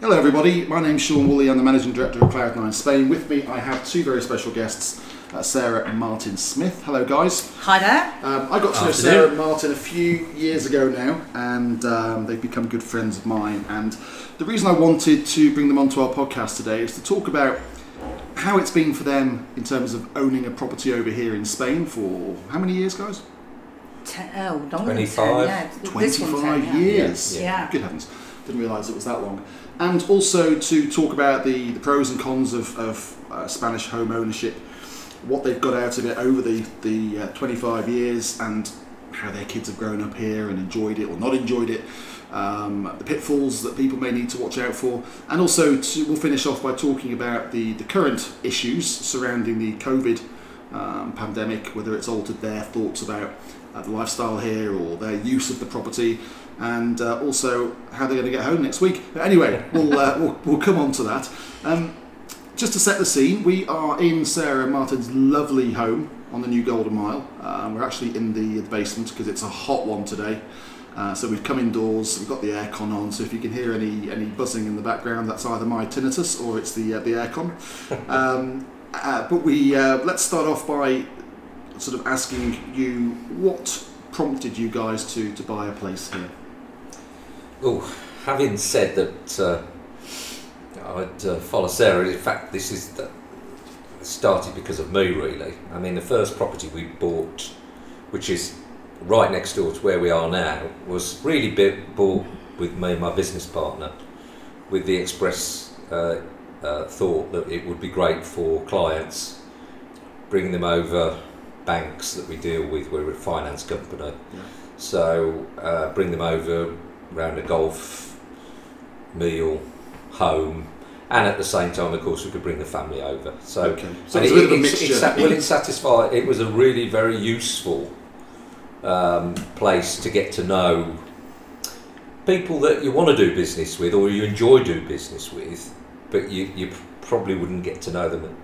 Hello, everybody. My name's Sean Woolley. I'm the Managing Director of Cloud9 Spain. With me, I have two very special guests, uh, Sarah and Martin Smith. Hello, guys. Hi there. Um, I got to know Sarah and Martin a few years ago now, and um, they've become good friends of mine. And the reason I wanted to bring them onto our podcast today is to talk about how it's been for them in terms of owning a property over here in Spain for how many years, guys? Ten, oh, 25. 10, yeah. 25 10, yeah. years. Yeah. Yeah. Good heavens. Didn't realise it was that long. And also to talk about the, the pros and cons of, of uh, Spanish home ownership, what they've got out of it over the, the uh, 25 years, and how their kids have grown up here and enjoyed it or not enjoyed it, um, the pitfalls that people may need to watch out for, and also to, we'll finish off by talking about the, the current issues surrounding the COVID um, pandemic, whether it's altered their thoughts about uh, the lifestyle here or their use of the property, and uh, also how they're going to get home next week. But anyway, we'll, uh, we'll, we'll come on to that. Um, just to set the scene, we are in Sarah and Martin's lovely home on the new Golden Mile. Um, we're actually in the, the basement because it's a hot one today. Uh, so we've come indoors, we've got the aircon on, so if you can hear any, any buzzing in the background, that's either my tinnitus or it's the, uh, the aircon. Um, uh, but we uh, let's start off by sort of asking you what prompted you guys to, to buy a place here. Oh, having said that, uh, I'd uh, follow Sarah. In fact, this is the, started because of me, really. I mean, the first property we bought, which is right next door to where we are now, was really bought with me and my business partner, with the express uh, uh, thought that it would be great for clients, bringing them over banks that we deal with. We're a finance company. Yeah. So uh, bring them over round a golf meal, home, and at the same time, of course, we could bring the family over. So, Okay. So it's a bit of a it- mixture. It, well, it satisfied. It was a really very useful um, place to get to know people that you want to do business with or you enjoy do business with, but you you probably wouldn't get to know them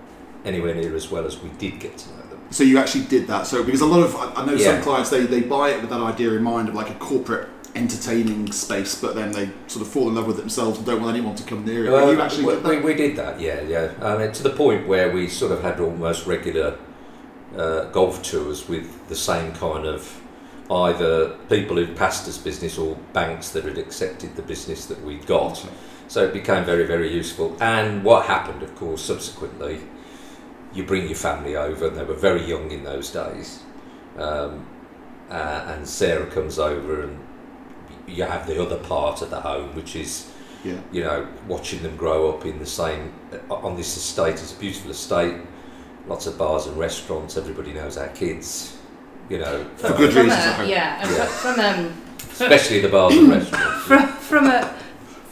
anywhere near as well as we did get to know them. So you actually did that. So because a lot of I know some clients they, they buy it with that idea in mind of like a corporate entertaining space, but then they sort of fall in love with themselves and don't want anyone to come near it. Well, you actually we, did that. we, we did that, yeah, yeah. I mean, to the point where we sort of had almost regular uh, golf tours with the same kind of either people who'd passed us business or banks that had accepted the business that we'd got. So it became very, very useful. And what happened, of course, subsequently, you bring your family over, and they were very young in those days. Um, uh, and Sarah comes over, and you have the other part of the home, which is Yeah. you know, watching them grow up in the same on this estate. It's a beautiful estate, lots of bars and restaurants. Everybody knows our kids, you know, For good From reasons, I a, yeah, and Yeah. from um, especially the bars and restaurants. from, from a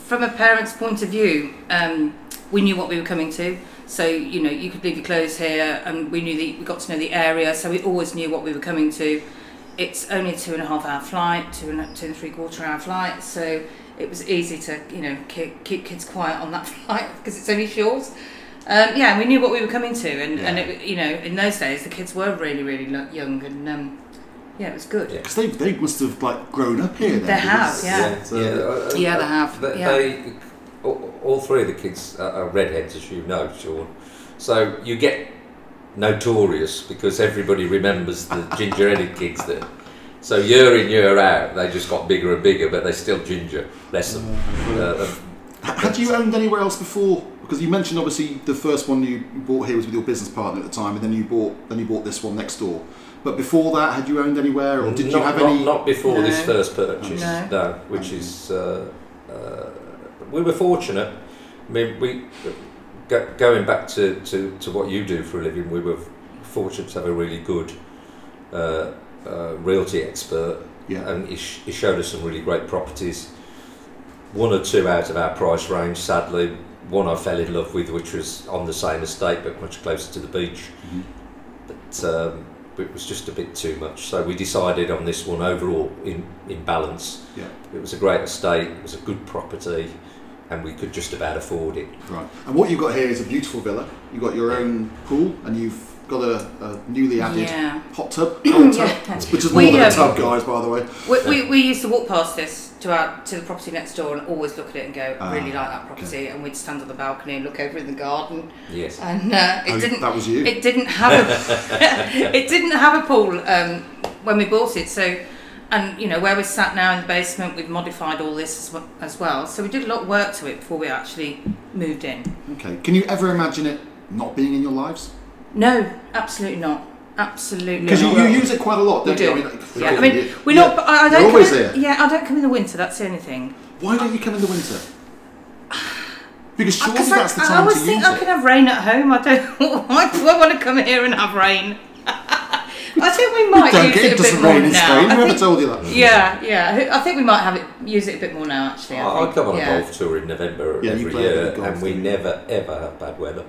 from a parent's point of view, um, we knew what we were coming to. So you know, you could leave your clothes here, and we knew that we got to know the area, so we always knew what we were coming to. It's only a two and a half hour flight, two and a, two and three quarter hour flight, so it was easy to you know keep, keep kids quiet on that flight because it's only short. Um, yeah, we knew what we were coming to, and, and it, you know, in those days the kids were really really young, and um, yeah, it was good. Yeah. Because they, they must have like grown up here. Then, They have, because- yeah. So- yeah, uh, Yeah, they have, They, yeah. they- all, all three of the kids are, are redheads, as you know, Sean. So you get notorious because everybody remembers the ginger-headed kids there. So year in year out, they just got bigger and bigger, but they're still ginger. Bless them. Uh, um, Had you owned anywhere else before? Because you mentioned obviously the first one you bought here was with your business partner at the time, and then you bought then you bought this one next door. But before that, had you owned anywhere, or did not, you have not, any? Not before this first purchase, No. no. which is uh, uh, we were fortunate. I mean, we go, going back to, to, to what you do for a living. We were fortunate to have a really good uh, uh, realty expert, Yeah. and he, sh- he showed us some really great properties. One or two out of our price range, sadly. One I fell in love with, which was on the same estate but much closer to the beach Mhm. but um, it was just a bit too much. So we decided on this one overall in, in balance. Yeah. It was a great estate, it was a good property, and we could just about afford it. Right. And what you've got here is a beautiful villa. You've got your own pool, and you've got a, a newly added Yeah. hot tub, cold tub, Yeah. which is more We, than a um, tub, guys. By the way, We, we, we used to walk past this to our to the property next door and always look at it and go, Ah, really like that property, and we'd stand on the balcony and look over in the garden, Yes. and uh, it Oh, didn't that was you. it didn't have a it didn't have a pool um, when we bought it. So, and you know where we sat now in the basement, we've modified all this as well, as well. So we did a lot of work to it before we actually moved in. okay, can you ever imagine it not being in your lives? No, absolutely not. Absolutely Because you, you use it quite a lot, We don't you? do. I mean, like, yeah, I mean, we're not. I, I don't always in, there. Yeah, I don't come in the winter. That's the only thing. Why don't you come in the winter? Because surely I, that's the I time always to think I it. can have rain at home. I don't. Why do I want to come here and have rain? I think we might don't use get it it a doesn't bit more in now. Spain. I Whoever think- told you that? yeah, yeah. I think we might have it use it a bit more now. Actually, I I think. come on yeah. a golf tour in November Yeah, every play a bit year, and we don't never ever have bad weather.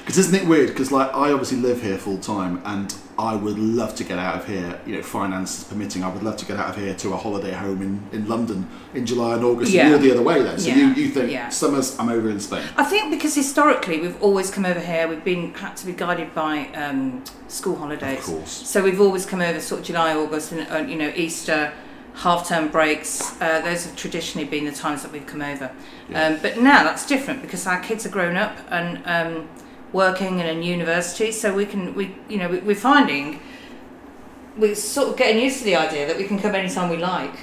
Because isn't it weird? Because like I obviously live here full time, and I would love to get out of here. You know, finances permitting, I would love to get out of here to a holiday home in, in London in July and August. Yeah. And you're the other way then. So Yeah. you, you think Yeah. summers I'm over in Spain. I think because historically we've always come over here. We've been had to be guided by um, school holidays. Of course. So we've always come over sort of July, August, and uh, you know Easter, half-term breaks. Uh, those have traditionally been the times that we've come over. Yeah. Um, but now that's different because our kids are grown up and um, working and in university. So we can we you know we, we're finding we're sort of getting used to the idea that we can come anytime we like.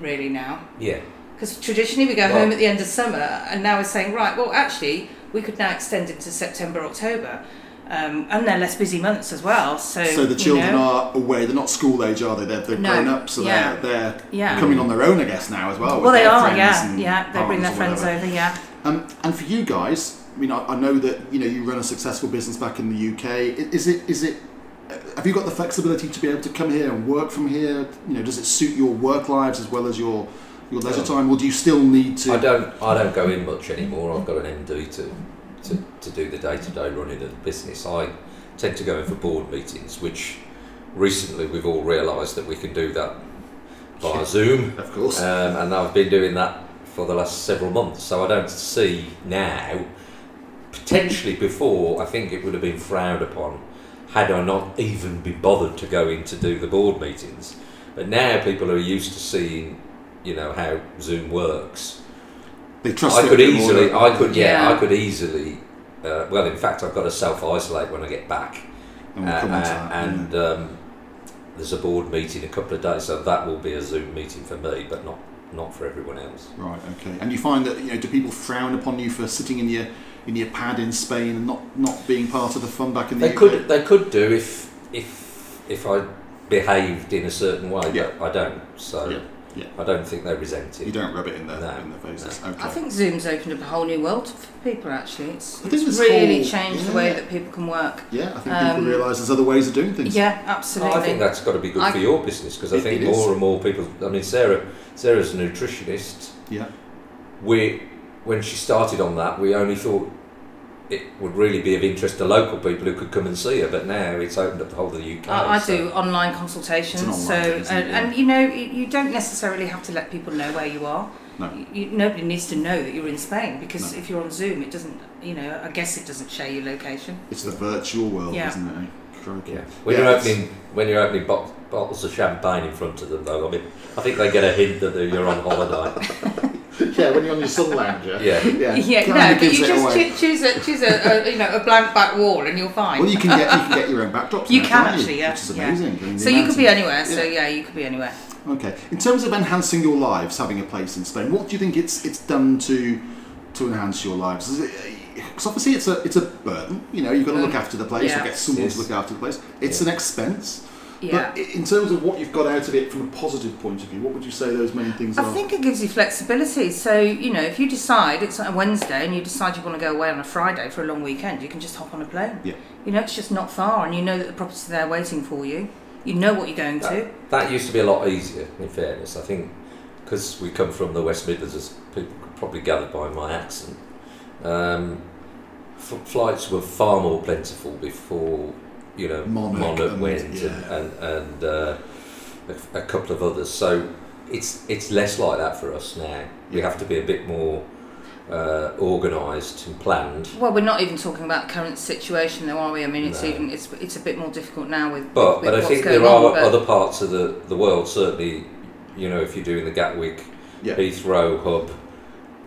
Really now. Yeah, Because traditionally we go Well- home at the end of summer, and now we're saying, right, well, actually, we could now extend into September, October, um, and they're less busy months as well. So, So the you children know, are away. They're not school age, are they? They're, they're No. grown up, so Yeah. they're they're Yeah. coming on their own, I guess, now as well. Well, they are, yeah, yeah. They bring their friends over, yeah. Um, and for you guys, I mean, I, I know that you know you run a successful business back in the UK. Is it is it have you got the flexibility to be able to come here and work from here? You know, does it suit your work lives as well as your your leisure time, or do you still need to? I don't I don't go in much anymore. I've got an MD to to, to do the day to day running of the business. I tend to go in for board meetings, which recently we've all realised that we can do that via Zoom. Of course. Um, and I've been doing that for the last several months. So I don't see now, potentially before, I think it would have been frowned upon had I not even been bothered to go in to do the board meetings. But now people are used to seeing, you know, how Zoom works. they trust I it could a more, easily, I could, yeah, Yeah. I could easily. Uh, well, in fact, I've got to self isolate when I get back, And we'll come on Uh, that. and um, there's a board meeting a couple of days, so that will be a Zoom meeting for me, but not not for everyone else. Right. Okay. And you find that you know, do people frown upon you for sitting in your in your pad in Spain and not not being part of the fun back in the They UK? could they could do if if if I behaved in a certain way, Yeah. but I don't. So Yeah, yeah. I don't think they resent it. You don't rub it in their No, in their faces. Okay. I think Zoom's opened up a whole new world for people, actually. It's, it's really whole- changed the way that people can work. yeah, I think Um, people realise there's other ways of doing things. Yeah, Oh, absolutely. I think that's got to be good I- for your business because I think it is. more and more people. I mean, Sarah Sarah's a nutritionist. Yeah. we when she started on that we only thought it would really be of interest to local people who could come and see her but now it's opened up the whole of the UK I, I so- do online consultations, It's an so online thing, isn't it? and, and you know you, you don't necessarily have to let people know where you are. No. You, you, nobody needs to know that you're in Spain because No. if you're on Zoom, it doesn't. You know, I guess it doesn't show your location. It's the virtual world, Yeah. isn't it? Crikey. yeah. when Yeah, you're opening when you're opening bo- bottles of champagne in front of them though I mean I think they get a hint that you're on holiday yeah, when you're on your sun lounger. Yeah. yeah. Yeah, no, but you just away. choose a choose a, a you know a blank back wall and you're fine. Well, you can get you can get your own backdrops. You now, can actually, you? yeah, which is yeah. amazing. I mean, so you could be of- anywhere. So yeah. yeah, you could be anywhere. Okay. In terms of enhancing your lives, having a place in Spain, what do you think it's it's done to to enhance your lives? Because obviously it's a it's a burden. You know, you've got to look Mm. after the place. Yeah. You get someone Yes. to look after the place. It's Yeah. an expense. Yeah. But in terms of what you've got out of it from a positive point of view, what would you say those main things I are? I think it gives you flexibility. So, you know, if you decide it's a Wednesday and you decide you want to go away on a Friday for a long weekend, you can just hop on a plane. Yeah. You know, it's just not far and you know that the property's there waiting for you. You know what you're going to. that, that used to be a lot easier in fairness I think because we come from the West Midlands as people could probably gather by my accent um, f- flights were far more plentiful before you know Monarch Monarch, and- went yeah. and and, and uh, a, a couple of others so it's it's less like that for us now we have to be a bit more uh, organised and planned. Well, we're not even talking about the current situation, though, are we? I mean, it's No. even it's it's a bit more difficult now with. But with but I think going there are on, other parts of the, the world. Certainly, you know, if you're doing the Gatwick, Yeah. Heathrow hub,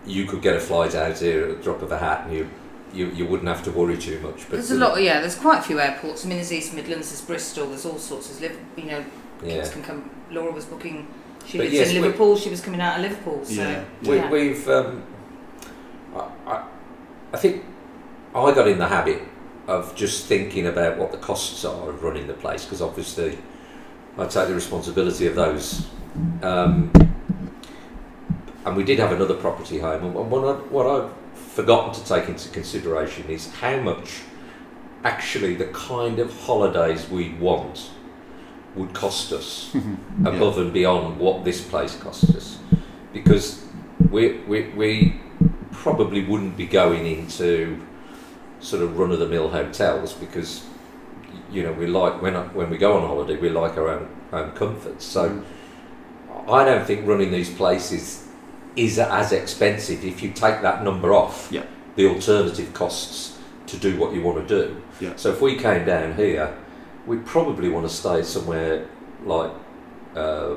you could get a flight out here at the drop of a hat, and you you, you wouldn't have to worry too much. But There's a lot, yeah. There's quite a few airports. I mean, there's East Midlands, there's Bristol, there's all sorts. There's Liv- you know, Yeah. kids can come. Laura was booking. She But lives yes, in Liverpool. She was coming out of Liverpool. So Yeah. We, yeah. We've, um, I, I, I think I got in the habit of just thinking about what the costs are of running the place because obviously I take the responsibility of those. Um, and we did have another property home, and what, I, what I've forgotten to take into consideration is how much actually the kind of holidays we want would cost us above and beyond what this place costs us. Because we, we, we probably wouldn't be going into sort of run of the mill hotels because you know we like when when we go on holiday we like our own own comforts so mm. I don't think running these places is as expensive if you take that number off Yeah. the alternative costs to do what you want to do Yeah. so if we came down here we'd probably want to stay somewhere like uh,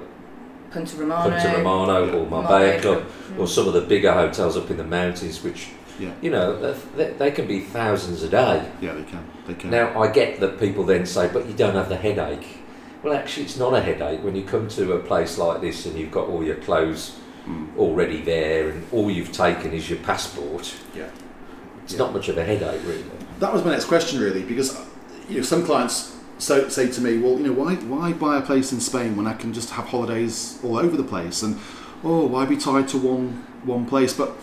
Puente Romano. Puente Romano or Marbella Marbella Club Mm. or some of the bigger hotels up in the mountains, which Yeah. you know they- they, they can be thousands a day. Yeah, they can. They can. Now I get that people then say, but you don't have the headache. Well, actually, it's not a headache when you come to a place like this and you've got all your clothes Mm. already there and all you've taken is your passport. Yeah. It's Yeah. not much of a headache, really. That was my next question, really, because you know some clients so, say to me, "Well, you know, why why buy a place in Spain when I can just have holidays all over the place?" And oh, why be tied to one one place? But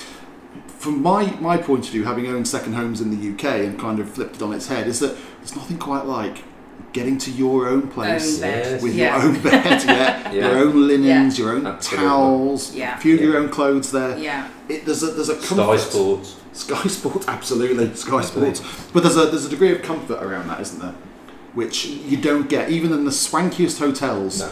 from my my point of view, having owned second homes in the UK and kind of flipped it on its head, is that there's nothing quite like getting to your own place. Own bed. Yes. With yeah. your own bed, yeah, Yeah. your own linens, your own Absolutely. towels, Yeah. a few of your own clothes there. Yeah. It, there's a there's a Sky comfort. Sports. Sky Sports, absolutely, Sky Sports. But there's a there's a degree of comfort around that, isn't there? Which you don't get even in the swankiest hotels. No.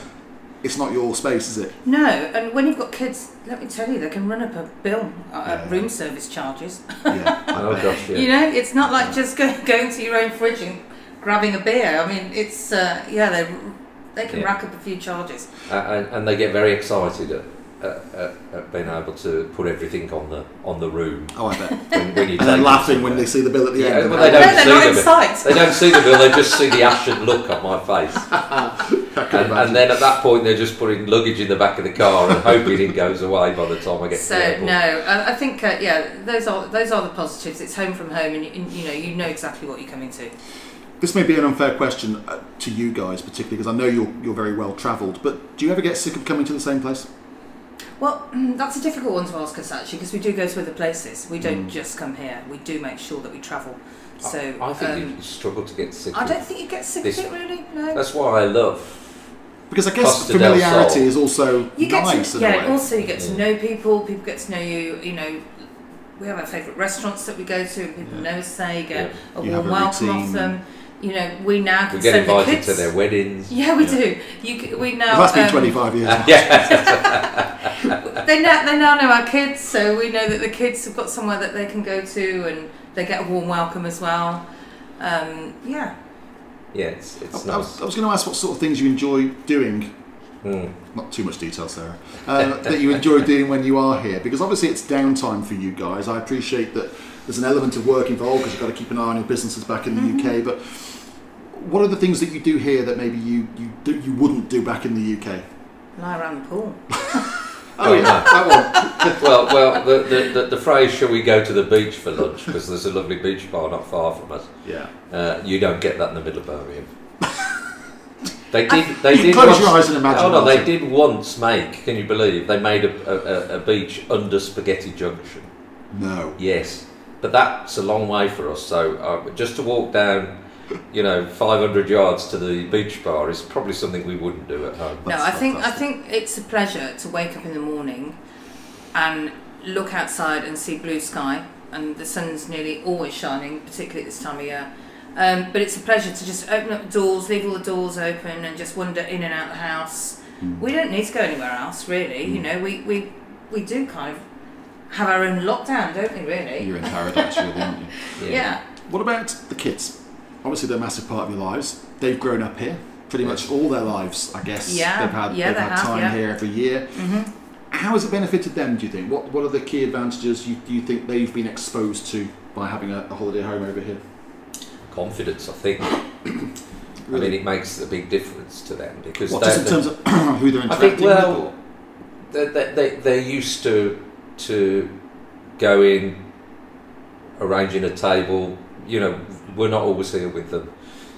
It's not your space, is it? No, and when you've got kids, let me tell you, they can run up a bill, uh, Yeah. room service charges. Yeah. Oh gosh, yeah. You know, it's not like just go, going to your own fridge and grabbing a beer. I mean, it's uh, yeah, they they can Yeah. rack up a few charges. Uh, and, and they get very excited at, at, at, at being able to put everything on the on the room Oh, I bet. when, when you and then take laughing when they see the bill at the Yeah, end. well, They're they like, don't no, see they're not the in bill. sight. They don't see the bill; they just see the ashen look on my face. And, and then at that point, they're just putting luggage in the back of the car and hoping it goes away by the time I get to So the airport. no, I, I think uh, yeah, those are those are the positives. It's home from home, and, you- and you know you know exactly what you're coming to. This may be an unfair question uh, to you guys, particularly because I know you're you're very well travelled. But do you ever get sick of coming to the same place? Well, that's a difficult one to ask us actually, because we do go to other places. We don't Mm. just come here. We do make sure that we travel. So I, I think um, you struggle to get sick. I don't think you get sick This- of it really. No. That's why I love. Because I guess Costa familiarity is also You get nice to, in a yeah. way. Also, you get to know people. People get to know you. You know, we have our favourite restaurants that we go to, and people Yeah. know us there. You get a warm welcome off them. You know, we now can We get send the invited kids. to their weddings. Yeah, we Yeah. do. You we now. Well, that's been um, 25 years. yeah, They now they now know our kids, so we know that the kids have got somewhere that they can go to, and they get a warm welcome as well. Um, yeah. yeah, it's, I, it's I nice. was, I was going to ask what sort of things you enjoy doing Mm. not too much detail, Sarah, uh, that you enjoy doing when you are here? Because obviously it's downtime for you guys. I appreciate that there's an element of work involved because you've got to keep an eye on your businesses back in the UK. But what are the things that you do here that maybe you you do, you wouldn't do back in the UK? Lie around the pool. Oh yeah, that one. well, well, the, the, the, the phrase "Shall we go to the beach for lunch?" because there's a lovely beach bar not far from us. Yeah. Uh, you don't get that in the middle of Birmingham. They did. They You did. close once, your eyes and imagine Oh no, they did once make. Can you believe they made a, a, a beach under Spaghetti Junction? No. Yes, but that's a long way for us. So uh, just to walk down, you know, 500 yards to the beach bar is probably something we wouldn't do at home. No, That's I think I think it's a pleasure to wake up in the morning and look outside and see blue sky, and the sun's nearly always shining, particularly at this time of year. Um, but it's a pleasure to just open up the doors, leave all the doors open, and just wander in and out the house. Mm. We don't need to go anywhere else, really. You know, we, we we do kind of have our own lockdown, don't we? Really? You're in paradise, really, aren't you? yeah. What about the kids? Obviously, they're a massive part of your lives. They've grown up here pretty much all their lives, I guess. Yeah, they've had yeah, they've they had have, time yeah. here every year. hmm How has it benefited them? Do you think? What What are the key advantages you, you think they've been exposed to by having a, a holiday home over here? Confidence, I think. I mean, it makes a big difference to them because what, they're- just in terms of who they're I interacting think well, with? they, they, they, they're used to to going, arranging a table. You know, we're not always here with them,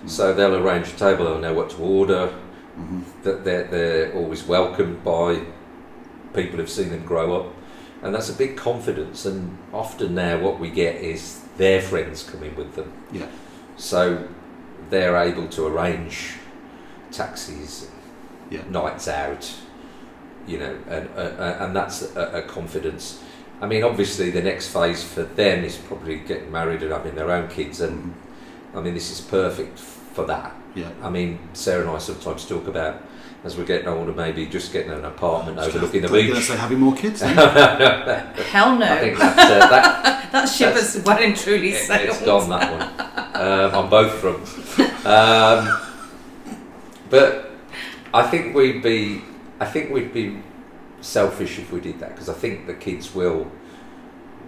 so they'll arrange a table. They'll know what to order. Or, Mhm. That they're they're always welcomed by people who've seen them grow up, and that's a big confidence. And often now, what we get is their friends coming with them. Yeah. So they're able to arrange taxis, Yeah. nights out, you know, and uh, and that's a, a confidence. I mean, obviously, the next phase for them is probably getting married and having their own kids, and Mhm. I mean, this is perfect for that. Yeah. I mean, Sarah and I sometimes talk about as we're getting older, maybe just getting an apartment I was overlooking the gonna- gonna beach. say having more kids. Hell no. I think that, uh, that that ship that's- has well and truly it, sailed. it's gone that one um, on both fronts. Um, but I think we'd be, I think we'd be selfish if we did that because I think the kids will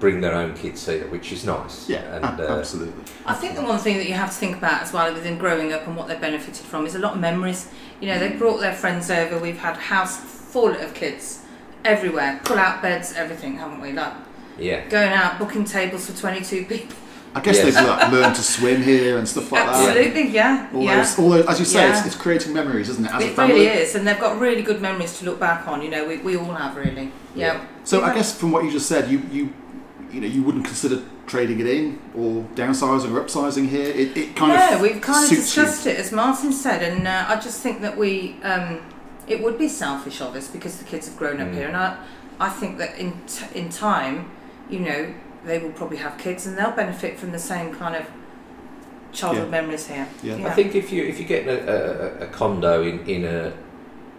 bring their own kids here, which is nice. yeah, and ab- uh, absolutely. I think the one thing that you have to think about as well within growing up and what they've benefited from is a lot of memories. You know, they brought their friends over. We've had a house full of kids everywhere, pull out beds, everything, haven't we? Like yeah, going out, booking tables for 22 people. I guess Yes. they've like, learned to swim here and stuff like that. Absolutely, yeah. All yeah. those, all those, as you say, it's, Yeah. it's creating memories, isn't it? As a It family. really is, and they've got really good memories to look back on. You know, we, we all have really. Yeah. So We I guess from what you just said, you you you know you wouldn't consider trading it in or downsizing or upsizing here. It, it kind no, of we've kind of suits you. discussed it as Martin said, and uh, I just think that we um, it would be selfish of us because the kids have grown up Mm. here, and I I think that in t- in time, you know, they will probably have kids and they'll benefit from the same kind of childhood Yeah. memories here. Yeah. I think if you if you get a, a, a condo in in a,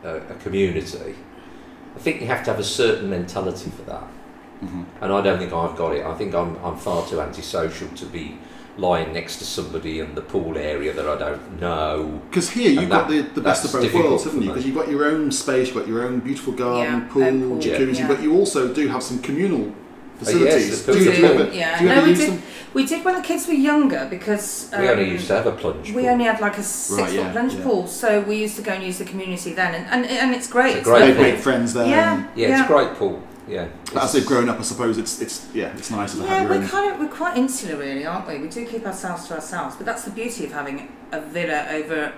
a a community, I think you have to have a certain mentality for that. Mhm. and I don't think I've got it. I think I'm I'm far too antisocial to be lying next to somebody in the pool area that I don't know. Because here you've And got the, the best of both worlds, haven't you? Because you've got your own space, you've got your own beautiful garden, Yeah, pool, own pool, jacuzzi, yeah. but you also do have some communal yes, facilities. the do, you, do ever, Yeah. do you No, we did- them? We did when the kids were younger because um, we only used to have a plunge. we only had like a six Right, foot yeah, plunge yeah. pool, so we used to go and use the community then, and and, and it's great. It's a great They've pool. friends there. Yeah. and- yeah, it's a great pool. Yeah, as they've grown up, I suppose it's it's yeah, it's nice to have Yeah, we're own. kind of we're quite insular, really, aren't we? We do keep ourselves to ourselves, but that's the beauty of having a villa over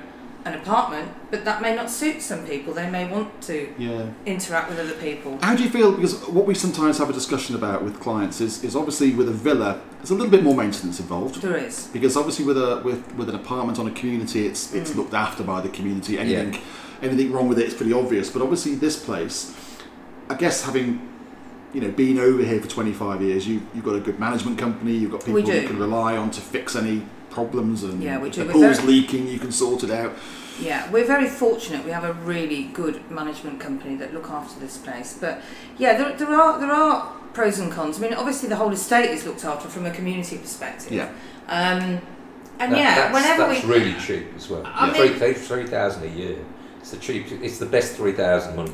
an apartment. But that may not suit some people. They may want to Yeah. interact with other people. How do you feel? Because what we sometimes have a discussion about with clients is, is obviously with a villa, there's a little bit more maintenance involved. There is. Because obviously with a with, with an apartment on a community, it's it's Mm. looked after by the community. Anything anything wrong with it, it is pretty obvious. But obviously this place, I guess having you know been over here for 25 years, you you've got a good management company. You've got people you can rely on to fix any problems, and Yeah, we if do. the pool's very- leaking, you can sort it out. Yeah, we're very fortunate. We have a really good management company that look after this place. But yeah, there, there are there are pros and cons. I mean, obviously the whole estate is looked after from a community perspective. Yeah. Um, and That- yeah, that's, whenever that's we really cheap as well. I Three mean- three three thousand a year. It's the cheap. It's the best three thousand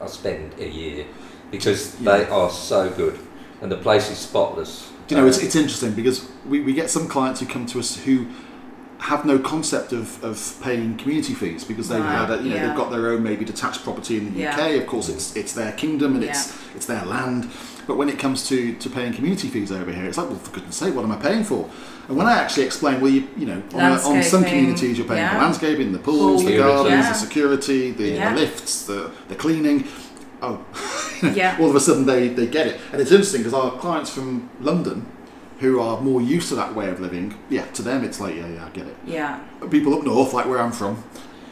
I spend a year because Yeah. they are so good and the place is spotless. Do you know, it's, Uh, it's interesting because we, we get some clients who come to us who have no concept of, of paying community fees because they've Right, had a, you know yeah. they've got their own maybe detached property in the Yeah. UK. Of course, it's it's their kingdom and it's it's their land. But when it comes to, to paying community fees over here, it's like, well, for goodness sake, what am I paying for? And when I actually explain, well, you, you know, on, a, on some communities you're paying for landscaping, the pools, the gardens, yeah. the security, the, Yeah. the lifts, the, the cleaning. Oh, yeah. all of a sudden they, they get it. And it's interesting because our clients from London who are more used to that way of living, yeah, to them it's like, yeah, yeah, I get it. Yeah. But people up north, like where I'm from,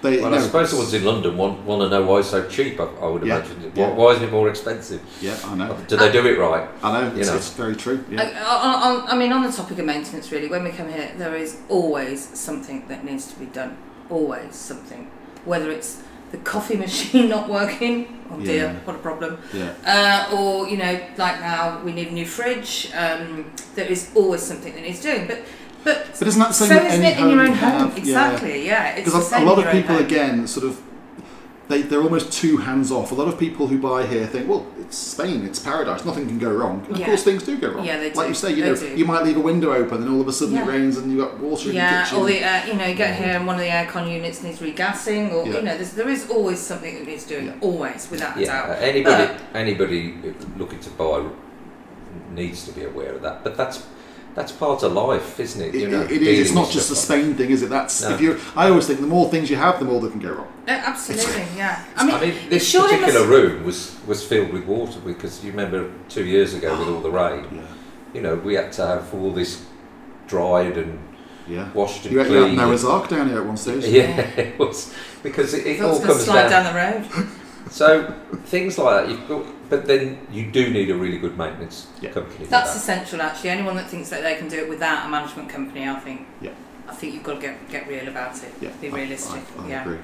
they Well, you I know, suppose the ones in London want, want to know why it's so cheap. I, I would Yeah, imagine. yeah. Why, why isn't it more expensive? Yeah, I know. Do they do it right? I know, it's, You know. it's very true. Yeah. I, on, on, I mean, on the topic of maintenance, really, when we come here, there is always something that needs to be done. Always something. Whether it's the coffee machine not working. Oh dear, Yeah. what a problem. Yeah. Uh, or you know, like now we need a new fridge. Um, there is always something that needs doing, but but But isn't that the same so isn't it in your own you have? home? Exactly, yeah. It's Because a, a lot of people again sort of they, they're almost too hands off. A lot of people who buy here think, well, it's Spain, it's paradise, nothing can go wrong. And of Yeah. course, things do go wrong. Yeah, they Like you say, you They know, do. you might leave a window open, and all of a sudden it rains, and you've got water in Yeah, your kitchen. or the uh, you know you get here and one of the aircon units needs regassing, or Yeah. you know there's, always something that needs doing, Yeah. always without a Yeah, doubt. uh, anybody anybody looking to buy needs to be aware of that. But that's that's part of life, isn't it? It- You know, it is. It's not just a stuff Spain thing, is it? That's No. if you. I always think the more things you have, the more that can go wrong. Uh, absolutely, yeah. I mean, I mean, this surely particular must- room was was filled with water because you remember two years ago with all the rain. Yeah. You know, we had to have all this dried and Yeah. washed and You had, you had cleaned. Noah's Ark down here at one stage. yeah, it was because it, it all comes slide down. down the road. So things like that, you've got, but then you do need a really good maintenance Yeah. company. That's that. essential, actually. Anyone that thinks that they can do it without a management company, I think. Yeah. I think you've got to get get real about it. Yeah, Be I- realistic. I, I yeah. agree.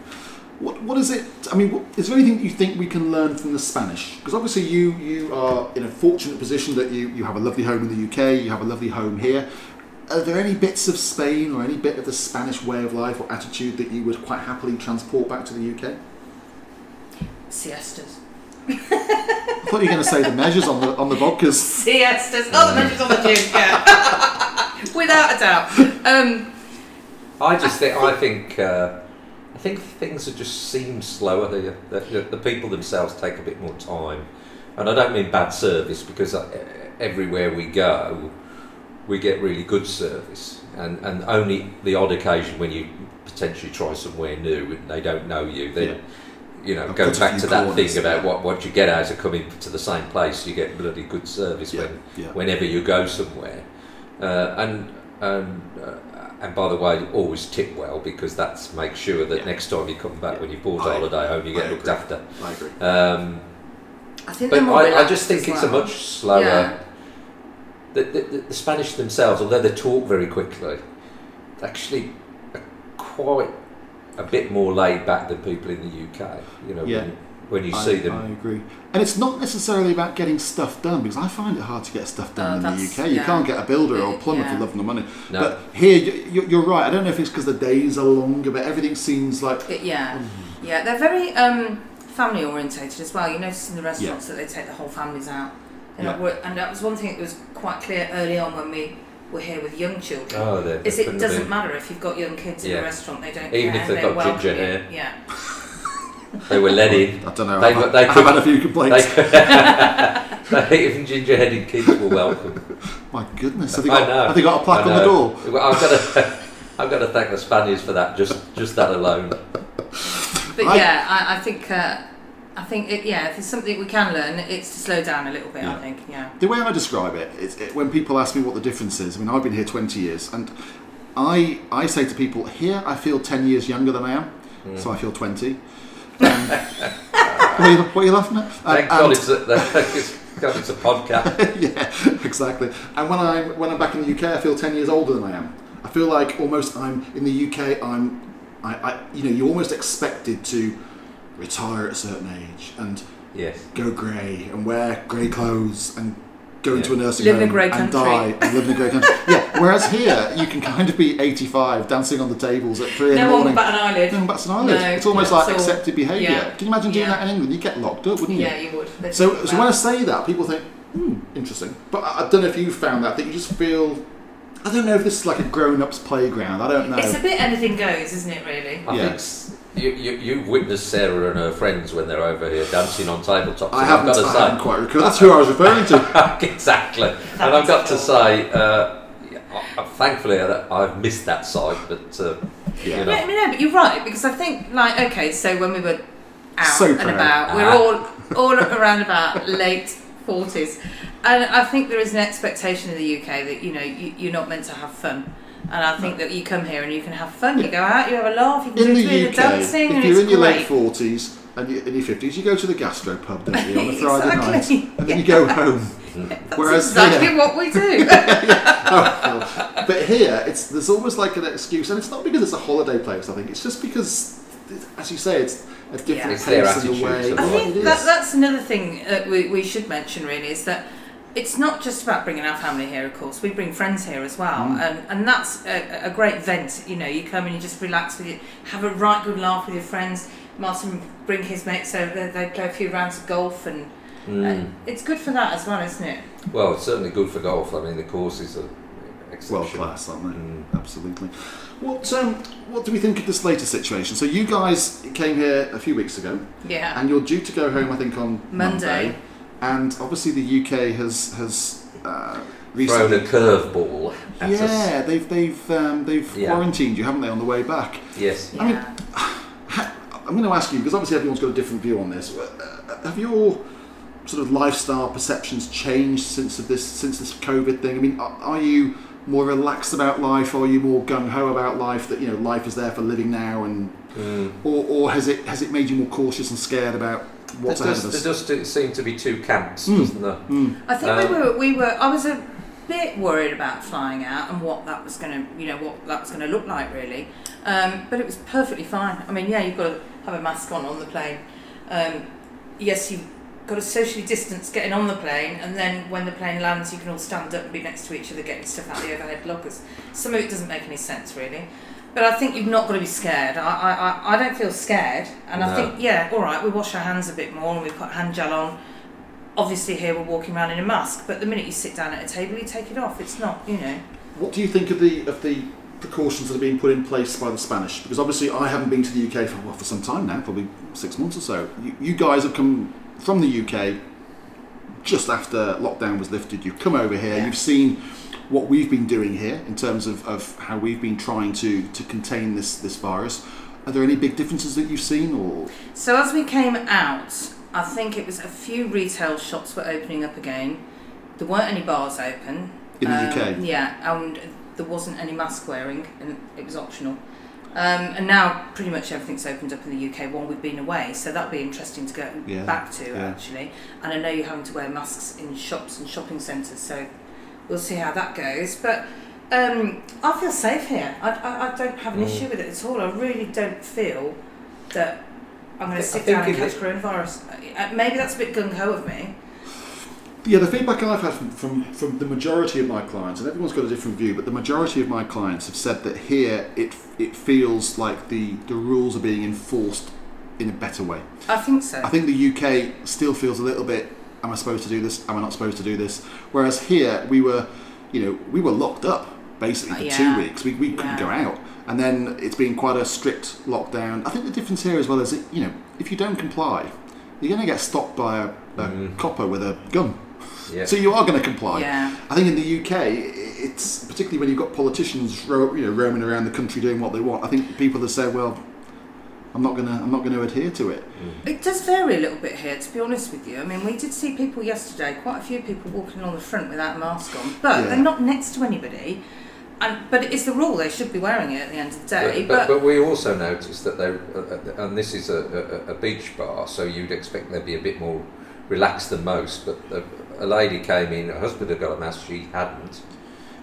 What what is it? I mean, what, is there anything that you think we can learn from the Spanish? Because obviously you you are in a fortunate position that you you have a lovely home in the UK, you have a lovely home here. Are there any bits of Spain or any bit of the Spanish way of life or attitude that you would quite happily transport back to the UK? Siestas. I thought you were going to say the measures on the on the vodkas. Siestas. Oh, the measures on the gym. Yeah. Without a doubt. Um, I just think I think uh, I think things are just seem slower here. The, the, the people themselves take a bit more time, and I don't mean bad service because uh, everywhere we go, we get really good service, and and only the odd occasion when you potentially try somewhere new and they don't know you, then. Yeah. You know, I've go back to that thing about what, what you get out of coming to the same place. You get bloody good service Yeah, when yeah. whenever you go somewhere. Uh, and and uh, and by the way, always tip well because that's make sure that Yeah. next time you come back Yeah. when you bought a holiday home, you I get looked agree. after. I agree. Um, I think but more I, I just think as it's a much slower. Yeah. The, the, the, the Spanish themselves, although they talk very quickly, actually are quite a bit more laid back than people in the UK. You know, Yeah. when, when you I, see them. I agree. And it's not necessarily about getting stuff done because I find it hard to get stuff done Oh, in the that's- UK. You yeah. can't get a builder or a plumber Yeah. for love nor money. no, But here, you- you- you're right. I don't know if it's because the days are longer, but everything seems like It- yeah, yeah, they're very um, family orientated as well. You notice in the restaurants that they take the whole families out. They're not Yeah. and that was one thing that was quite clear early on when we were here with young children. oh, they're, is they it couldn't doesn't be- matter if you've got young kids in Yeah. a restaurant; they don't Even care. if they've they're got ginger welcoming. hair. Yeah, They were let in. I don't know. They- I've, they I've had a few complaints. They, even ginger-headed kids were welcome. My goodness, have they I got, know. have they got a plaque on the door? I've got to, I've got to thank the Spaniards for that. Just, just that alone. but I- yeah, I, I think uh, I think it, yeah, if there's something we can learn, it's to slow down a little bit. Yeah. I think yeah. The way I describe it is it, when people ask me what the difference is. I mean, I've been here 20 years, and I I say to people here, I feel 10 years younger than I am, Hmm. so I feel 20. Um, what, are you, what are you laughing at? Uh, Thank and- God it's a, thank God it's a podcast. yeah, exactly. And when I'm when I'm back in the UK, I feel ten years older than I am. I feel like almost I'm in the UK. I'm, I, I you know, you're almost expected to retire at a certain age and Yes. go grey and wear grey clothes and go into a nursing Live in a home grey and country. die and live in a grey country. yeah. Whereas here, you can kind of be 85, dancing on the tables at three in the No one morning. but an eyelid. No one bats an eyelid. No, it's almost yeah, like it's all- accepted behaviour. yeah. Can you imagine doing Yeah. that in England? You'd get locked up, wouldn't you? Yeah, you would. Let's So, think so when I say that, people think, hmm, interesting. But I, I don't know if you found that, that you just feel, I don't know if this is like a grown-up's playground. I don't know. It's a bit anything goes, isn't it? Really. I Yeah. think s- you, you, you've witnessed Sarah and her friends when they're over here dancing on tabletops. I haven't, I've I got to haven't quite recalled. That's who I was referring to. say, exactly. And I've got to say, uh, I- thankfully that I've missed that side, but uh, Yeah. you No, know, no, but you're right because I think like okay, so when we were out So and proud. about, we're Ah. all all around about late forties, and I think there is an expectation in the UK that you know you, you're not meant to have fun. And I think that you come here and you can have fun. You go out, you have a laugh, you can In do the UK, dancing, if you're in your great. late 40s and you in your 50s, you go to the gastro pub, don't you, on a Friday Exactly. night, and then you go home. That's Whereas exactly here- what we do. Oh, well. but here, it's there's almost like an excuse, and it's not because it's a holiday place. I think it's just because, as you say, it's a different Yeah. It's their pace and a way. I think it that, is. another thing uh, we, we should mention really is that it's not just about bringing our family here, of course. We bring friends here as well, Mm. and and that's a, a great vent. You know, you come and you just relax with you, have a right good laugh with your friends. Martin bring his mates over, they they play a few rounds of golf, and Mm. uh, it's good for that as well, isn't it? Well, it's certainly good for golf. I mean, the courses are exceptional. World class, aren't they? Mm. Absolutely. What um, what do we think of this later situation? So you guys came here a few weeks ago, Yeah. and you're due to go home, I think, on Monday. Monday. And obviously, the UK has has uh, Thrown a curveball at us. Yeah, they've they've um, they've Yeah. quarantined you, haven't they, on the way back? Yes. I mean, Yeah. I'm going to ask you because obviously everyone's got a different view on this. Uh, Have your sort of lifestyle perceptions changed since of this since this COVID thing? I mean, are, are you more relaxed about life? Are you more gung ho about life? That you know, life is there for living now, and Mm. or, or has it has it made you more cautious and scared about what's there, ahead does, of there does seem to be two camps, Mm. doesn't there? Mm. I think Um, we were we were I was a bit worried about flying out and what that was going to you know what that was going to look like really, um, but it was perfectly fine. I mean, yeah, you've got to have a mask on on the plane. Um, yes, you've got to socially distance getting on the plane, and then when the plane lands, you can all stand up and be next to each other, getting stuff out the overhead lockers. Some of it doesn't make any sense really. But I think you've not got to be scared. I, I, I- don't feel scared, and I think yeah, all right. We wash our hands a bit more, and we put hand gel on obviously here we're walking around in a mask, but the minute you sit down at a table, you take it off. It's not, you know. What do you think of the of the precautions that are being put in place by the Spanish? Because obviously I haven't been to the UK for well, for some time now, probably six months or so. You, you guys have come from the UK just after lockdown was lifted. You've come over here. Yeah. You've seen what we've been doing here in terms of, of how we've been trying to to contain this this virus. Are there any big differences that you've seen, or So as we came out, I think it was a few retail shops were opening up again. There weren't any bars open. in the Um, UK? Yeah, and there wasn't any mask wearing, and it was optional. Um, and now pretty much everything's opened up in the UK while we've been away, so that'll be interesting to go Yeah, back to yeah. actually. And I know you're having to wear masks in shops and shopping centres, so we'll see how that goes. But um, I feel safe here. I, I, I don't have an Mm. issue with it at all. I really don't feel that I'm going to sit down and catch it- coronavirus. Uh, Maybe that's a bit gung ho of me. Yeah, the feedback I've had from, from, from the majority of my clients, and everyone's got a different view, but the majority of my clients have said that here it it feels like the, the rules are being enforced in a better way. I think so. I think the UK still feels a little bit, am I supposed to do this? Am I not supposed to do this? Whereas here we were, you know, we were locked up basically for Uh, two weeks. We, we couldn't go out. And then it's been quite a strict lockdown. I think the difference here as well is that, you know, if you don't comply, you're going to get stopped by a, a Mm. copper with a gun. Yeah. So you are going to comply. yeah. I think in the UK, it's particularly when you've got politicians, ro- you know, roaming around the country doing what they want. I think people have said, "Well, I'm not gonna, I'm not going to adhere to it." It does vary a little bit here, to be honest with you. I mean, we did see people yesterday, quite a few people walking along the front without a mask on, but Yeah. they're not next to anybody. And but it's the rule; they should be wearing it at the end of the day. But, but, but we also noticed that they, uh, uh, and this is a, a, a beach bar, so you'd expect they'd be a bit more relaxed than most. But a, a lady came in, her husband had got a mask, she hadn't,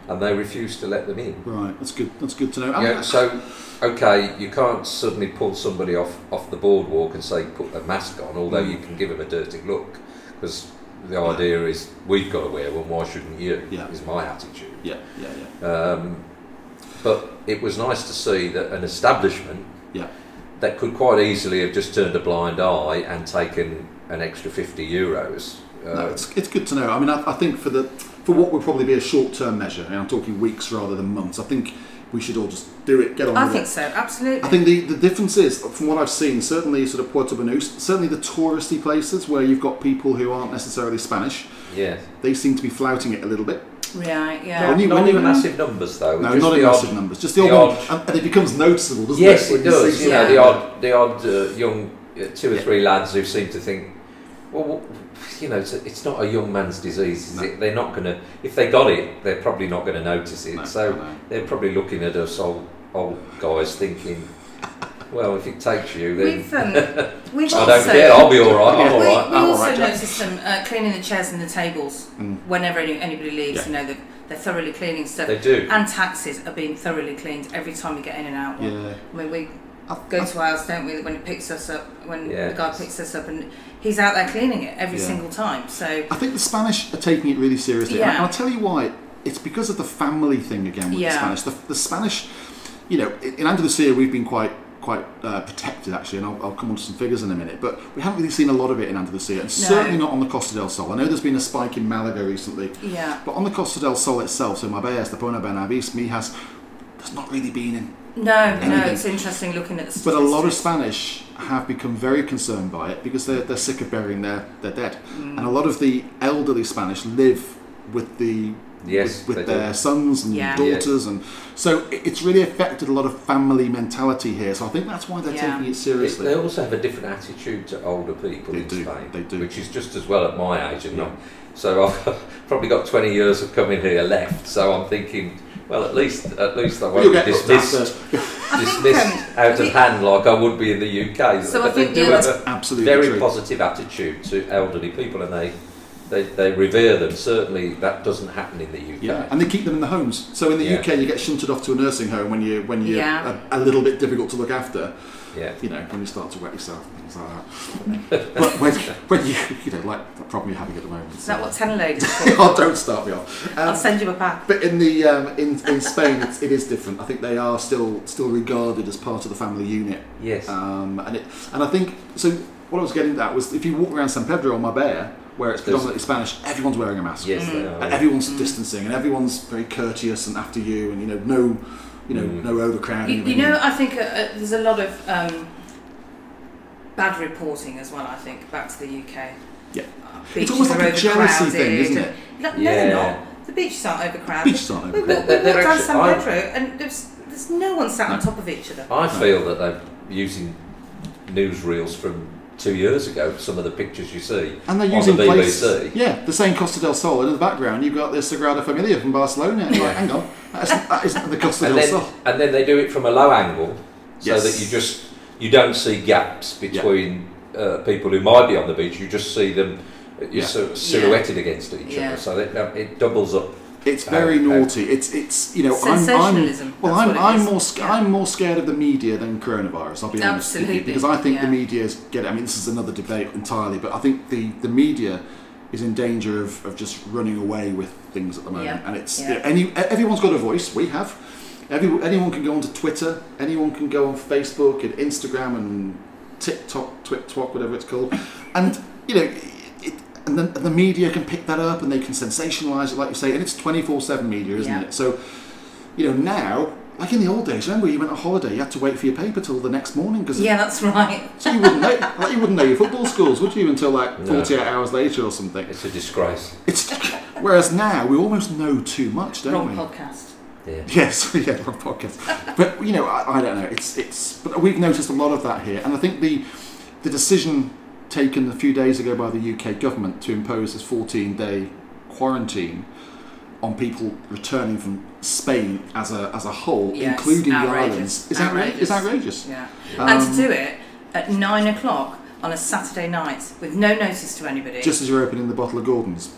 and they refused to let them in. Right, that's good. That's good to know. Mean, so okay, you can't suddenly pull somebody off off the boardwalk and say put a mask on, although Mm. you can give them a dirty look, because the idea is we've got to wear one. Why shouldn't you? Yeah. Is my attitude. yeah, yeah, yeah. Um, but it was nice to see that an establishment Yeah. that could quite easily have just turned a blind eye and taken an extra 50 euros. Uh, No, it's, it's good to know. I mean, I, I think for the for what would probably be a short term measure, and I'm talking weeks rather than months. I think we should all just do it, get on I with think it. so, absolutely. I think the, the difference is, from what I've seen, certainly sort of Puerto Banús, certainly the touristy places where you've got people who aren't necessarily Spanish, yeah. they seem to be flouting it a little bit. right, yeah. When you- not when in you- massive numbers though. No, just not in the massive odd- numbers, just the, the odd, odd- one, and, and it becomes noticeable, doesn't Yes, it? it when you does. You know, the odd, the odd uh, young uh, two or Yeah. three lads who seem to think, well, w- you know, it's, a, it's not a young man's disease. Is No. it? They're not going to. If they got it, they're probably not going to notice it. No, so no. they're probably looking at us old, old guys, thinking, well, if it takes you, then We've um, we've I also don't care. I'll be all right. I'm Yeah. we, right. we I'm also right, Jack. noticed them uh, cleaning the chairs and the tables Mm. whenever any, anybody leaves. Yeah. You know, they're, they're thoroughly cleaning stuff. They do. And taxis are being thoroughly cleaned every time you get in and out. Yeah. I mean, we go to ours, don't we? When it picks us up, when Yeah. the guy picks us up, and he's out there cleaning it every Yeah. single time. So I think the Spanish are taking it really seriously. And Yeah. I'll tell you why. It's because of the family thing again with Yeah. the Spanish. The, the Spanish, you know, in Andalusia we've been quite quite uh, protected actually, and I'll, I'll come on to some figures in a minute. But we haven't really seen a lot of it in Andalusia, and certainly not on the Costa del Sol. I know there's been a spike in Malaga recently, yeah, but on the Costa del Sol itself, so Marbella, Estepona, Benahavís, Mijas, there's not really been in no, no, Anything. it's interesting looking at the. But a lot of. Spanish have become very concerned by it because they're, they're sick of burying their, their dead. Mm. And a lot of the elderly Spanish live with the Yes, with, with they do. their sons and Yeah. daughters and so it's really affected a lot of family mentality here. So I think that's why they're Yeah. taking it seriously. They also have a different attitude to older people They in do, Spain, they do. which is just as well at my age and Yeah. not. So I've probably got 20 years of coming here left. So I'm thinking, well, at least at least I won't You'll be get looked dismissed, think, dismissed um, out of hand like I would be in the UK. So I but they think do the have a Absolutely very true. positive attitude to elderly people, and they. They, they revere them. Certainly, that doesn't happen in the UK. Yeah, and they keep them in the homes. So in the Yeah. UK, you get shunted off to a nursing home when you when you're Yeah. a, a little bit difficult to look after. Yeah. You know, when you start to wet yourself and things like that. but when, when you you know like the problem you're having at the moment. Is that what ten ladies? oh, don't start me off. I'll Um, send you a pack. But in the um, in in Spain, it's, it is different. I think they are still still regarded as part of the family unit, Yes. um, and it and I think so. What I was getting at was if you walk around San Pedro or Marbella, where it's There's- predominantly Spanish, everyone's wearing a mask, yes, they Mm. are. and everyone's distancing, and everyone's very courteous and after you, and you know no, you know Mm. no overcrowding. You, you know, I think uh, uh, there's a lot of um, bad reporting as well. I think back to the UK. Yeah. Uh, It's beaches almost like a jealousy overcrowded thing, isn't it? No, no, they're not. The beaches aren't overcrowded. Beaches aren't overcrowded. we, They're- we walked down actually- San Pedro and there's there's no one sat on top of each other. I feel that they're using newsreels from two years ago. Some of the pictures you see, And they're on using the place, BBC. yeah, the same Costa del Sol, in the background you've got the Sagrada Familia from Barcelona. And you're like, hang on, that isn't, that isn't the Costa and del then Sol. and then they do it from a low angle, so Yes. that you just you don't see gaps between uh, people who might be on the beach. You just see them. uh, You're Yeah. sort of silhouetted against each Yeah. other, so that, that it doubles up. It's very how- naughty. It's it's you know I'm, I'm Sensationalism. well I'm I'm is. more sc- Yeah. I'm more scared of the media than coronavirus. I'll be honest with you, Absolutely, because I think yeah. the media is get. I mean this is another debate entirely, but I think the the media is in danger of, of just running away with things at the moment, Yeah. and it's Yeah. you know, any everyone's got a voice. We have. Every, anyone can go onto Twitter. Anyone can go on Facebook and Instagram and TikTok, TwitTwok, whatever it's called, and you know, it, and then the media can pick that up and they can sensationalise it, like you say, and it's twenty four seven media, isn't Yeah. it? So, you know, now, like in the old days, remember you went on holiday, you had to wait for your paper till the next morning because Yeah, that's right. so you wouldn't know, like you wouldn't know your football scores, would you, until like No. forty eight hours later or something. It's a disgrace. It's whereas now we almost know too much, don't Wrong we? podcast. Yeah. Yes, yeah, wrong podcast. but you know, I, I don't know. It's it's. But we've noticed a lot of that here, and I think the the decision taken a few days ago by the UK government to impose this 14 day quarantine on people returning from Spain as a as a whole, it's including the islands, is outra- Outrageous. is outrageous. Yeah. Um, and to do it at nine o'clock on a Saturday night with no notice to anybody. Just as you're opening the bottle of Gordon's.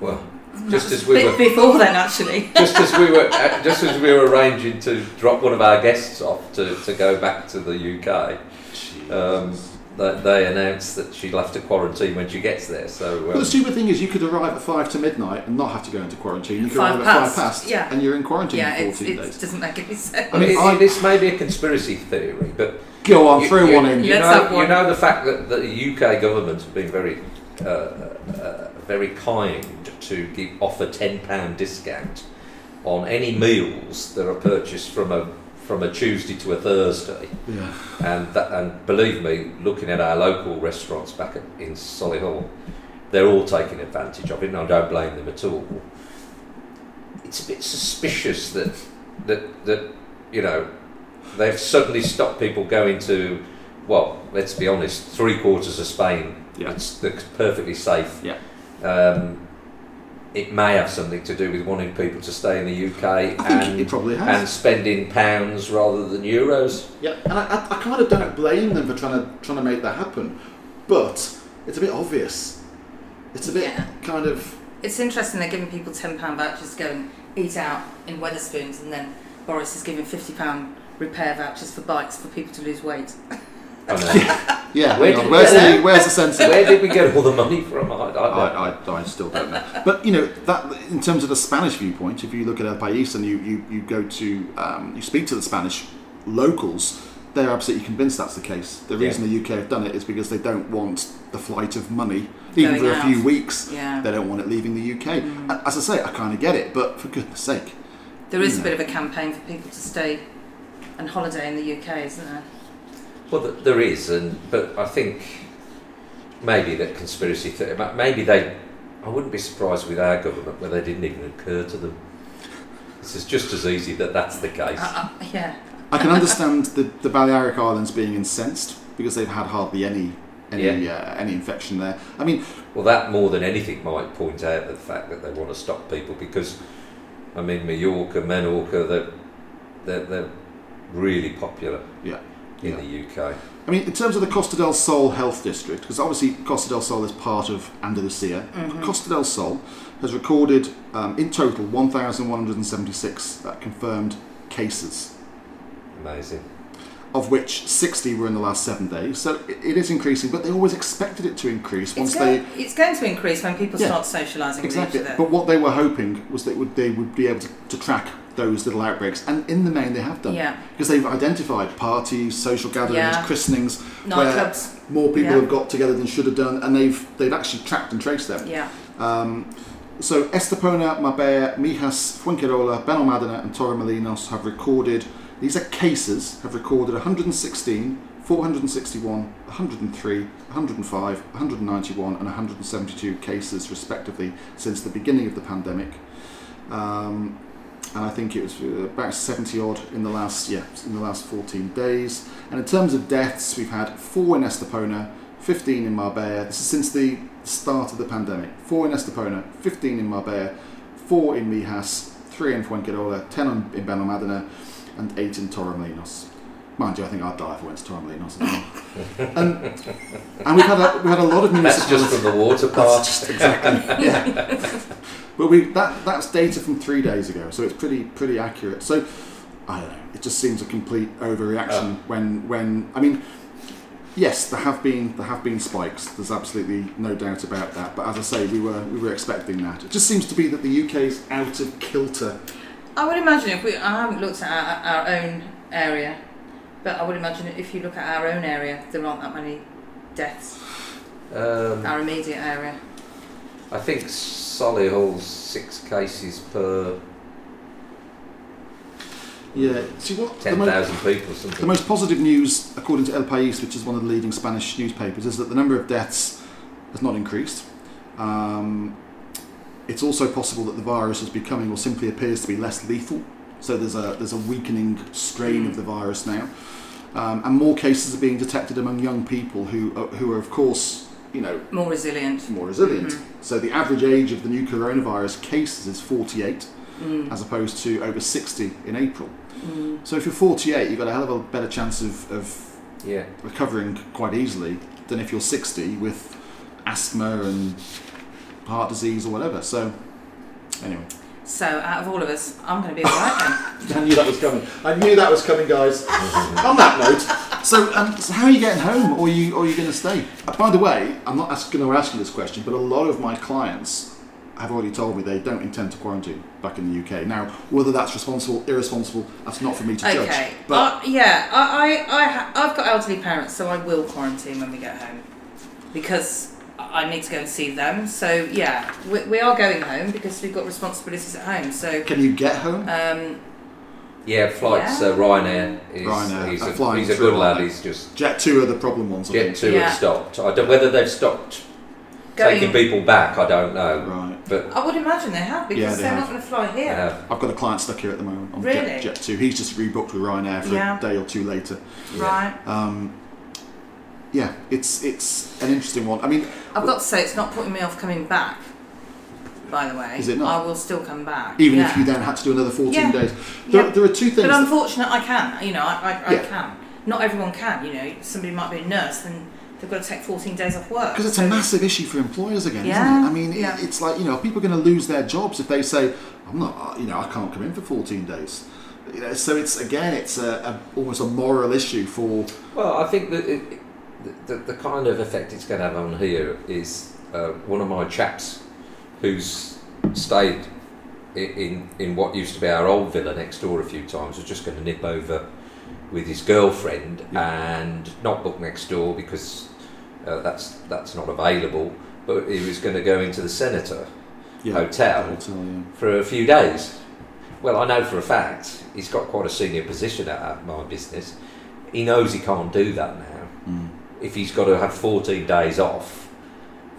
Well, just as we were before then, actually. just as we were uh, just as we were arranging to drop one of our guests off to, to go back to the UK, um, they, they announced that she'll have to quarantine when she gets there. So Well, um, the stupid thing is, you could arrive at five to midnight and not have to go into quarantine. You could arrive past, at five past, yeah. and you're in quarantine yeah, for it's, 14 it doesn't make any sense. I mean, it- I- this may be a conspiracy theory, but Go on, you, throw you- one in. You know, have you know the fact that, that the UK government have been very, uh, uh, very kind to give, offer ten pound discount on any meals that are purchased from a from a Tuesday to a Thursday, Yeah. and that, and believe me, looking at our local restaurants back at, in Solihull, they're all taking advantage of it, and I don't blame them at all. It's a bit suspicious that that that you know they've suddenly stopped people going to well, let's be honest, three quarters of Spain. Yeah. It's, that's perfectly safe. Yeah. Um, it may have something to do with wanting people to stay in the UK and it probably and spending pounds rather than euros. Yeah, and I, I, I kind of don't blame them for trying to trying to make that happen, but it's a bit obvious. It's a bit Yeah. kind of It's interesting they're giving people £10 vouchers to go and eat out in Wetherspoons, and then Boris is giving £50 repair vouchers for bikes for people to lose weight. I know. Yeah, Where did- where's, the, where's the sense? Where did we get all the money from? I, I, I, I, I still don't know. But you know that in terms of the Spanish viewpoint, if you look at El País and you, you, you go to um, you speak to the Spanish locals, they're absolutely convinced that's the case. The reason the UK have done it is because they don't want the flight of money, even Going for a out. few weeks. Yeah. They don't want it leaving the UK. Mm. As I say, I kind of get it, but for goodness sake, There is a bit of a campaign for people to stay and holiday in the UK, isn't there? Well, there is, and but I think maybe that conspiracy theory. ma- Maybe they. I wouldn't be surprised with our government where they didn't even occur to them. This is just as easy that that's the case. Uh, uh, yeah. I can understand the, the Balearic Islands being incensed because they've had hardly any any uh, any infection there. I mean, Well, that more than anything might point out the fact that they want to stop people because, I mean, Mallorca, Menorca, they're, they're, they're really popular Yeah. In Yeah. the UK. I mean, in terms of the Costa del Sol Health District, because obviously Costa del Sol is part of Andalusia, Mhm. Costa del Sol has recorded um, in total 1,176 uh, confirmed cases, Amazing. of which 60 were in the last seven days. So it, it is increasing, but they always expected it to increase once It's they. it's going to increase when people Yeah. start socialising Exactly. with each But what they were hoping was that would, they would be able to, to track those little outbreaks, and in the main they have done. Yeah. Because they've identified parties, social gatherings, Yeah. christenings, where Nightclubs. more people Yeah. have got together than should have done, and they've they've actually tracked and traced them. Yeah. Um, so Estepona, Marbella, Mijas, Fuengirola, Benalmádena, and Torremolinos have recorded. These are cases have recorded 116, 461, 103, 105, 191, and 172 cases respectively since the beginning of the pandemic. Um, and I think it was uh, about 70 odd in the last yeah in the last 14 days. And in terms of deaths, we've had four in Estepona, 15 in Marbella. This is since the start of the pandemic. Four in Estepona, 15 in Marbella, four in Mijas, three in Fuengirola, 10 in Benalmádena, and eight in Torremolinos. Mind you, I think I'd die if I went to Torremolinos as well. and, and we've had a, we had a lot of That's just from the water That's park. just exactly. yeah. But we that that's data from three days ago, so it's pretty pretty accurate. So I don't know. It just seems a complete overreaction Oh. when when I mean. Yes, there have been there have been spikes. There's absolutely no doubt about that. But as I say, we were we were expecting that. It just seems to be that the UK's out of kilter. I would imagine if we, I haven't looked at our, our own area, but I would imagine if you look at our own area, there aren't that many deaths. Um, Our immediate area. I think Solihull's six cases per Yeah. See what 10,000 people or something. The most positive news, according to El País, which is one of the leading Spanish newspapers, is that the number of deaths has not increased. Um, it's also possible that the virus is becoming, or simply appears to be, less lethal. So there's a there's a weakening strain of the virus now, um, and more cases are being detected among young people who are, who are, of course, you know, More resilient. more resilient. Mhm. So the average age of the new coronavirus cases is 48, Mm. as opposed to over 60 in April. Mm. So if you're 48, you've got a hell of a better chance of, of Yeah. recovering quite easily than if you're 60 with asthma and heart disease or whatever. So, anyway, So out of all of us, I'm going to be alright then. I knew that was coming. I knew that was coming, guys. On that note, so, um, so how are you getting home, or are you, or are you going to stay? Uh, by the way, I'm not going to ask you this question, but a lot of my clients have already told me they don't intend to quarantine back in the UK. Now, whether that's responsible, irresponsible, that's not for me to judge. Okay. But Uh, yeah, I, I, I ha- I've got elderly parents, so I will quarantine when we get home because I I need to go and see them. So yeah, we, we are going home because we've got responsibilities at home. So can you get home? um, Yeah, flights, Yeah. uh, Ryanair. Is, Ryanair, he's, uh, a, flying he's a through good lad. Ryanair. He's just Jet 2 are the problem ones, I Jet think. 2 Yeah. have stopped. I don't, whether they've stopped going. taking people back, I don't know. Right. But I would imagine they have because Yeah, they they're have. not going to fly here. have. I've got a client stuck here at the moment on Really? Jet, Jet 2. He's just rebooked with Ryanair for Yeah. a day or two later. Yeah. Right. Um, yeah, it's it's an interesting one. I mean, I've got to say, it's not putting me off coming back. By the way, Is it not? I will still come back. even yeah. if you then had to do another 14 Yeah. days. There, Yeah. there are two things. But unfortunately, I can. You know, I, I, I Yeah. can. Not everyone can. You know, somebody might be a nurse and they've got to take 14 days off work. Because it's So- a massive issue for employers again, Yeah, isn't it? I mean, yeah. it's like, you know, people are going to lose their jobs if they say, I'm not, uh, you know, I can't come in for 14 days. You know, so it's again, it's a, a almost a moral issue for Well, I think that it, the, the kind of effect it's going to have on here is uh, one of my chaps who's stayed in, in what used to be our old villa next door a few times was just going to nip over with his girlfriend and not book next door because uh, that's that's not available. But he was going to go into the Senator yeah, Hotel hotel, yeah. for a few days. Well, I know for a fact he's got quite a senior position at, at my business. He knows he can't do that now. Mm. If he's got to have 14 days off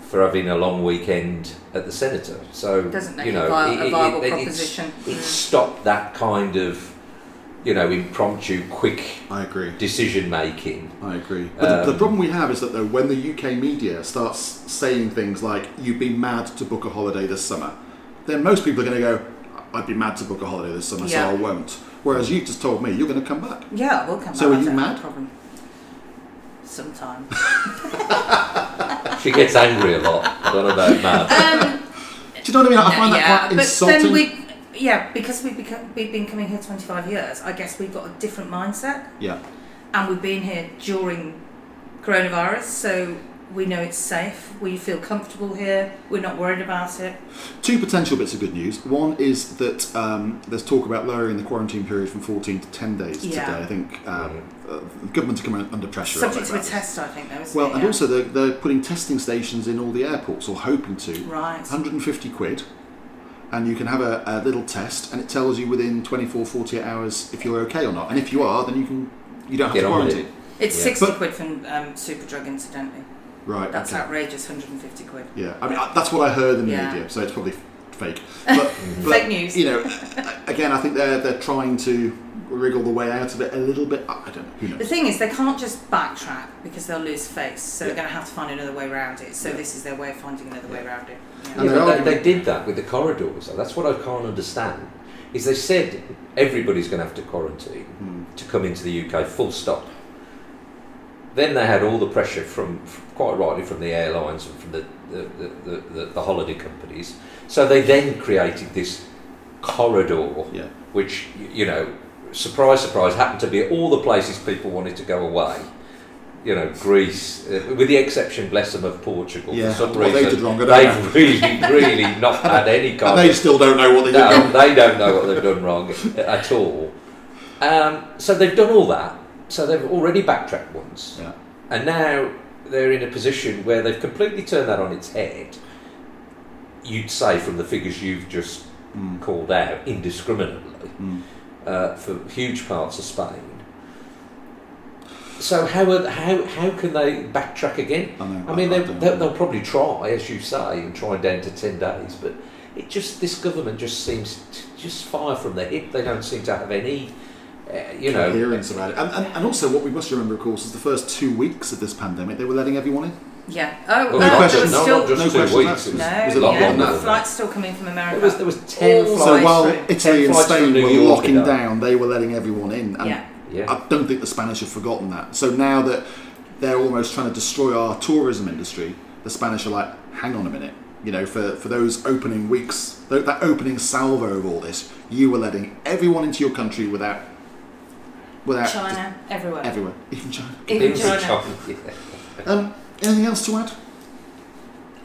for having a long weekend at the Senator, so doesn't make you know, a, vi- it- a it- viable it- it's- proposition. It's stopped that kind of, you know, impromptu, quick I agree. decision making. I agree. But the, the Um, problem we have is that though, when the UK media starts saying things like "you'd be mad to book a holiday this summer," then most people are going to go, "I'd be mad to book a holiday this summer, Yeah. so I won't." Whereas you've just told me you're going to come back. Yeah, we'll come back. So back. are you I don't have mad? a Problem. Sometime. She gets angry a lot. I don't know about mad. Um, Do you know what I mean? I find that yeah, quite but insulting. then we, yeah, because we've become, we've been coming here 25 years. I guess we've got a different mindset, yeah, and we've been here during coronavirus, so we know it's safe. We feel comfortable here. We're not worried about it. two potential bits of good news. One is that um, there's talk about lowering the quarantine period from 14 to 10 days Yeah. today. I think um, uh, government are coming under pressure. Subject to a test, I think, though. Isn't Well, it? and Yeah. also they're, they're putting testing stations in all the airports, or hoping to. right. 150 quid and you can have a, a little test and it tells you within 24 48 hours if you're okay or not and if you are then you can you don't have Get to on with quarantine It's Yeah. 60 But- quid from um, Superdrug, incidentally. right That's okay. outrageous. 150 quid. yeah i mean I- that's what i heard in the Yeah. media so it's probably fake but, but Fake news. you know again i think they're they're trying to wriggle the way out of it a little bit i I don't know The thing is, they can't just backtrack because they'll lose face, so Yeah. they're going to have to find another way around it. So Yeah. this is their way of finding another way around it. Yeah. And Yeah, they're but arguing- they, they did that with the corridors. though. That's what I can't understand. Is they said everybody's going to have to quarantine Hmm. to come into the UK, full stop. Then they had all the pressure from, from quite rightly, from the airlines and from the the, the, the, the, the holiday companies. So they then created this corridor, yeah which you know, surprise, surprise, happened to be all the places people wanted to go away. You know, Greece, uh, with the exception, bless them, of Portugal. yeah For some they reason, did wrong I don't know. They've really, really not had any kind and they of. still don't know what they did No, wrong. they don't know what they've done wrong at all. Um, so they've done all that. So they've already backtracked once. yeah And now they're in a position where they've completely turned that on its head. You'd say from the figures you've just Mm. called out indiscriminately Mm. Uh, for huge parts of Spain. So how, are, how, how can they backtrack again? I know I mean, they, don't they'll, they'll probably try, as you say, and try down to 10 days, but it just, this government just seems to just fire from the hip. They don't seem to have any, uh, you know. coherence about it and, and, and also what we must remember of course is the first two weeks of this pandemic they were letting everyone in Yeah. Oh, Well, no there questions, was no, still not just no two weeks. It was, no. it was a lot yeah, longer the than that. flights still coming from America. There was, there was 10 All flights. So while. Italy and Spain were York locking a down, they were letting everyone in. And Yeah. Yeah. I don't think the Spanish have forgotten that. So now that they're almost trying to destroy our tourism industry, the Spanish are like, hang on a minute. You know, for, for those opening weeks, that opening salvo of all this, you were letting everyone into your country without, without China, everywhere. everywhere, even China. Even Even China. China, yeah. Um, anything else to add?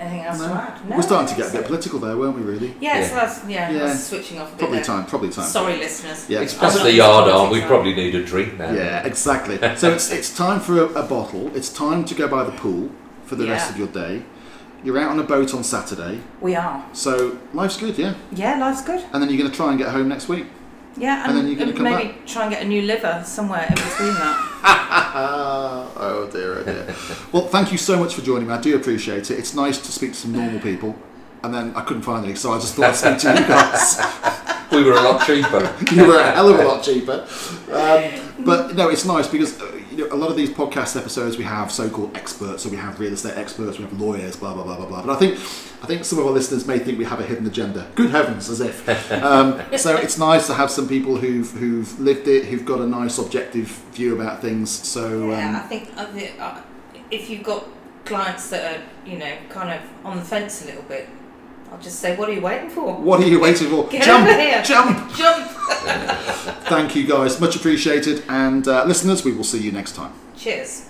Anything else No. to add? No, we're starting to get a bit so. political there, weren't we? Really? Yeah, Yeah. so that's, yeah, Yeah. that's switching off a bit Probably there. time. Probably time. Sorry, listeners. Yeah. It's past the yard arm. We probably need a drink now. Yeah, exactly. So it's it's time for a, a bottle. It's time to go by the pool for the rest Yeah. of your day. You're out on a boat on Saturday, We are. so life's good, yeah. Yeah, life's good. And then you're going to try and get home next week. Yeah, And and, then you're gonna and come maybe try and get a new liver somewhere in between that. oh dear, oh dear. well, thank you so much for joining me. I do appreciate it. It's nice to speak to some normal people. And then I couldn't find any, so I just thought I'd speak to you guys. We were a lot cheaper. you were a hell of a lot cheaper. Um, but no, it's nice because uh, you know a lot of these podcast episodes we have so-called experts, so we have real estate experts, we have lawyers, blah blah blah blah blah. But I think I think some of our listeners may think we have a hidden agenda. Good heavens, as if. Um, so it's nice to have some people who've who've lived it, who've got a nice objective view about things. So Yeah, I um, think uh, the- uh, if you've got clients that are, you know, kind of on the fence a little bit, I'll just say, what are you waiting for? What are you waiting for? Get jump, over here. jump! Jump! Thank you guys, much appreciated. And uh, listeners, we will see you next time. Cheers.